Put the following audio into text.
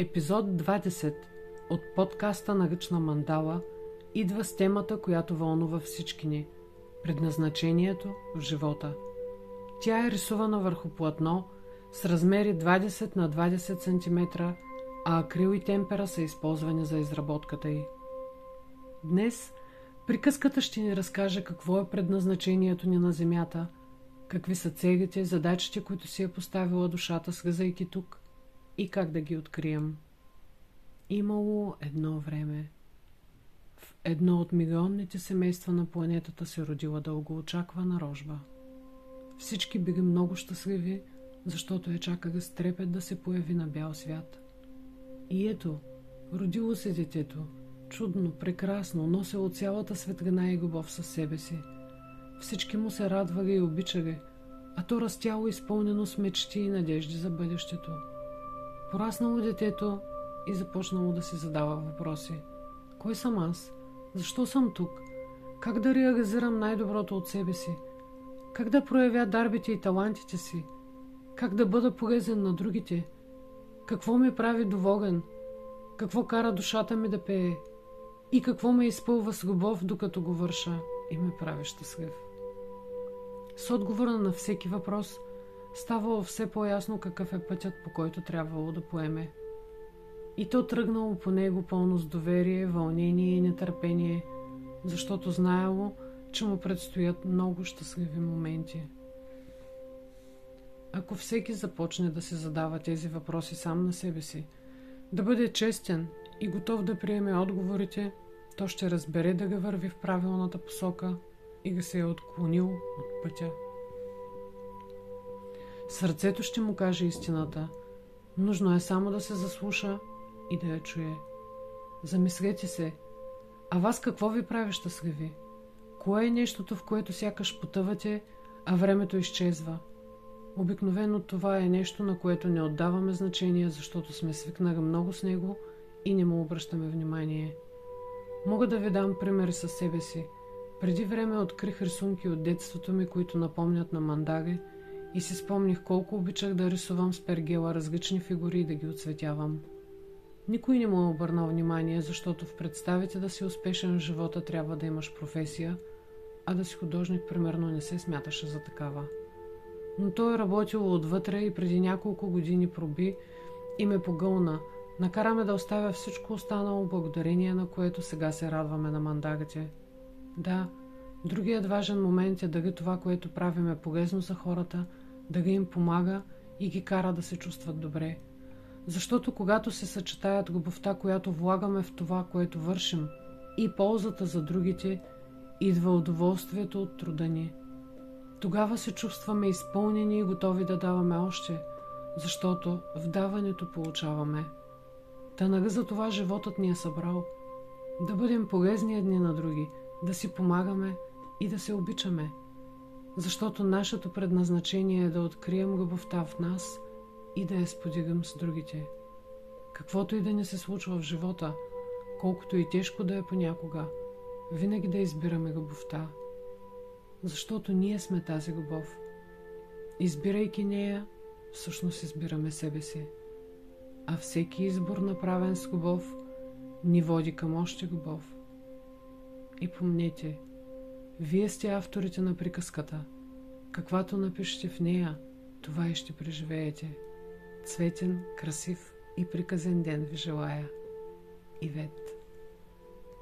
Епизод 20 от подкаста на Ръчна мандала идва с темата, която вълнува всички ни – предназначението в живота. Тя е рисувана върху платно с размери 20 на 20 см, а акрил и темпера са използвани за изработката й. Днес приказката ще ни разкаже какво е предназначението ни на Земята, какви са целите, задачите, които си е поставила душата, слизайки тук – и как да ги открием. Имало едно време. В едно от милионните семейства на планетата се родила дългоочаквана рожба. Всички били много щастливи, защото я чакаха с трепет да се появи на бял свят. И ето, родило се детето, чудно, прекрасно, носило цялата светлина и любов със себе си. Всички му се радвали и обичали, а то растяло изпълнено с мечти и надежди за бъдещето. Пораснало детето и започнало да се задава въпроси. Кой съм аз? Защо съм тук? Как да реализирам най-доброто от себе си? Как да проявя дарбите и талантите си? Как да бъда полезен на другите? Какво ме прави доволен? Какво кара душата ми да пее? И какво ме изпълва с любов, докато го върша и ме прави щастлив? С отговора на всеки въпрос – ставало все по-ясно какъв е пътят, по който трябвало да поеме. И то тръгнало по него пълно с доверие, вълнение и нетърпение, защото знаело, че му предстоят много щастливи моменти. Ако всеки започне да се задава тези въпроси сам на себе си, да бъде честен и готов да приеме отговорите, то ще разбере да го върви в правилната посока и да се е отклонил от пътя. Сърцето ще му каже истината. Нужно е само да се заслуша и да я чуе. Замислете се. А вас какво ви прави щастливи? Кое е нещото, в което сякаш потъвате, а времето изчезва? Обикновено това е нещо, на което не отдаваме значение, защото сме свикнали много с него и не му обръщаме внимание. Мога да ви дам примери със себе си. Преди време открих рисунки от детството ми, които напомнят на мандаги – и си спомних колко обичах да рисувам с пергела различни фигури и да ги отцветявам. Никой не му е обърнал внимание, защото в представите да си успешен в живота трябва да имаш професия, а да си художник примерно не се смяташе за такава. Но той е работил отвътре и преди няколко години проби и ме погълна, накара ме да оставя всичко останало, благодарение на което сега се радваме на мандагите. Да, другият важен момент е дали това, което правим е полезно за хората – да ги им помага и ги кара да се чувстват добре. Защото когато се съчетаят любовта, която влагаме в това, което вършим, и ползата за другите, идва удоволствието от труда ни. Тогава се чувстваме изпълнени и готови да даваме още, защото в даването получаваме. Та нали за това животът ни е събрал. Да бъдем полезни едни на други, да си помагаме и да се обичаме – защото нашето предназначение е да открием любовта в нас и да я сподигам с другите. Каквото и да не се случва в живота, колкото и тежко да е понякога, винаги да избираме любовта, защото ние сме тази любов. Избирайки нея, всъщност избираме себе си. А всеки избор, направен с любов, ни води към още любов. И помнете – вие сте авторите на приказката. Каквато напишете в нея, това и ще преживеете. Цветен, красив и приказен ден ви желая. Ивет.